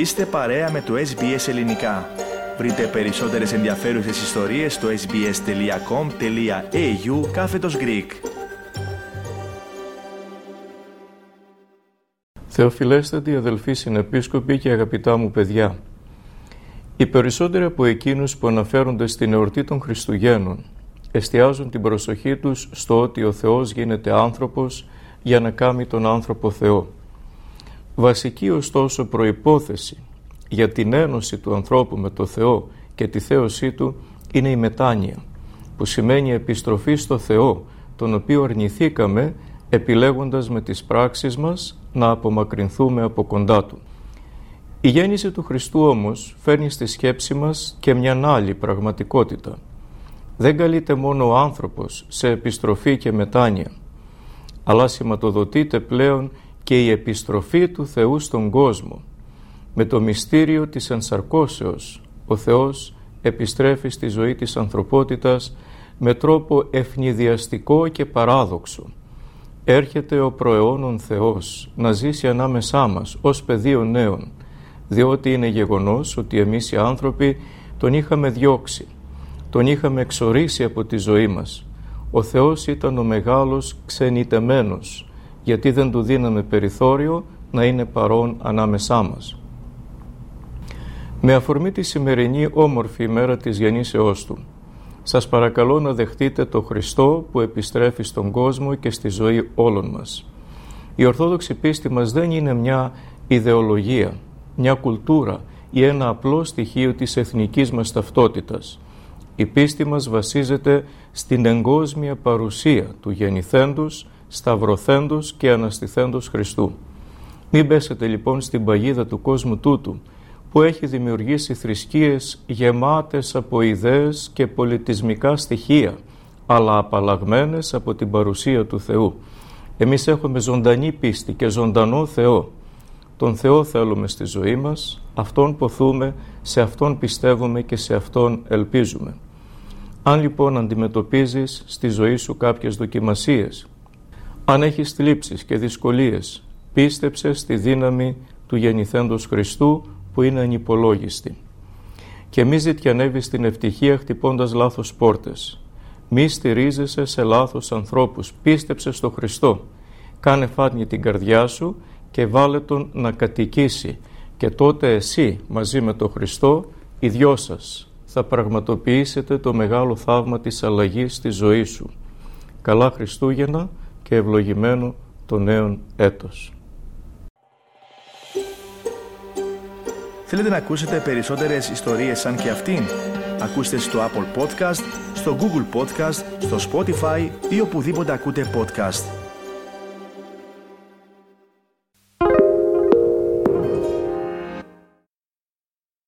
Είστε παρέα με το SBS Ελληνικά. Βρείτε περισσότερες ενδιαφέρουσες ιστορίες στο sbs.com.au κάθετος Greek. Θεοφιλέστατοι αδελφοί συνεπίσκοποι και αγαπητά μου παιδιά, οι περισσότεροι από εκείνους που αναφέρονται στην εορτή των Χριστουγέννων εστιάζουν την προσοχή τους στο ότι ο Θεός γίνεται άνθρωπος για να κάνει τον άνθρωπο Θεό. Βασική ωστόσο προϋπόθεση για την ένωση του ανθρώπου με το Θεό και τη θέωσή του είναι η μετάνοια, που σημαίνει επιστροφή στο Θεό, τον οποίο αρνηθήκαμε επιλέγοντας με τις πράξεις μας να απομακρυνθούμε από κοντά Του. Η γέννηση του Χριστού όμως φέρνει στη σκέψη μας και μια άλλη πραγματικότητα. Δεν καλείται μόνο ο άνθρωπος σε επιστροφή και μετάνοια, αλλά σηματοδοτείται πλέον και η επιστροφή του Θεού στον κόσμο. Με το μυστήριο της ενσαρκώσεως, ο Θεός επιστρέφει στη ζωή της ανθρωπότητας με τρόπο ευνηδιαστικό και παράδοξο. Έρχεται ο προαιώνων Θεός να ζήσει ανάμεσά μας ως πεδίο νέων, διότι είναι γεγονός ότι εμείς οι άνθρωποι τον είχαμε διώξει, τον είχαμε εξορίσει από τη ζωή μας. Ο Θεός ήταν ο μεγάλος ξενιτεμένος, γιατί δεν του δίναμε περιθώριο να είναι παρόν ανάμεσά μας. Με αφορμή τη σημερινή όμορφη ημέρα της γεννήσεώς Του, σας παρακαλώ να δεχτείτε το Χριστό που επιστρέφει στον κόσμο και στη ζωή όλων μας. Η Ορθόδοξη πίστη μας δεν είναι μια ιδεολογία, μια κουλτούρα ή ένα απλό στοιχείο της εθνικής μας ταυτότητας. Η πίστη μας βασίζεται στην εγκόσμια παρουσία του γεννηθέντος, σταυρωθέντος και αναστηθέντος Χριστού. Μην πέσετε λοιπόν στην παγίδα του κόσμου τούτου, που έχει δημιουργήσει θρησκείες γεμάτες από ιδέες και πολιτισμικά στοιχεία, αλλά απαλλαγμένες από την παρουσία του Θεού. Εμείς έχουμε ζωντανή πίστη και ζωντανό Θεό. Τον Θεό θέλουμε στη ζωή μας, Αυτόν ποθούμε, σε Αυτόν πιστεύουμε και σε Αυτόν ελπίζουμε. Αν λοιπόν αντιμετωπίζεις στη ζωή σου κάποιες δοκιμασίες, αν έχεις θλίψεις και δυσκολίες, πίστεψε στη δύναμη του γεννηθέντος Χριστού που είναι ανυπολόγιστη. Και μη ζητιανεύεις την ευτυχία χτυπώντας λάθος πόρτες. Μη στηρίζεσαι σε λάθος ανθρώπους. Πίστεψε στο Χριστό. Κάνε φάτνη την καρδιά σου και βάλε τον να κατοικήσει. Και τότε εσύ μαζί με τον Χριστό, οι δυο σας, θα πραγματοποιήσετε το μεγάλο θαύμα της αλλαγής στη ζωή σου. Καλά Χριστούγεννα και ευλογημένο το νέο έτος. Θέλετε να ακούσετε περισσότερες ιστορίες σαν και αυτήν; Ακούστε στο Apple Podcast, στο Google Podcast, στο Spotify ή οπουδήποτε ακούτε podcast.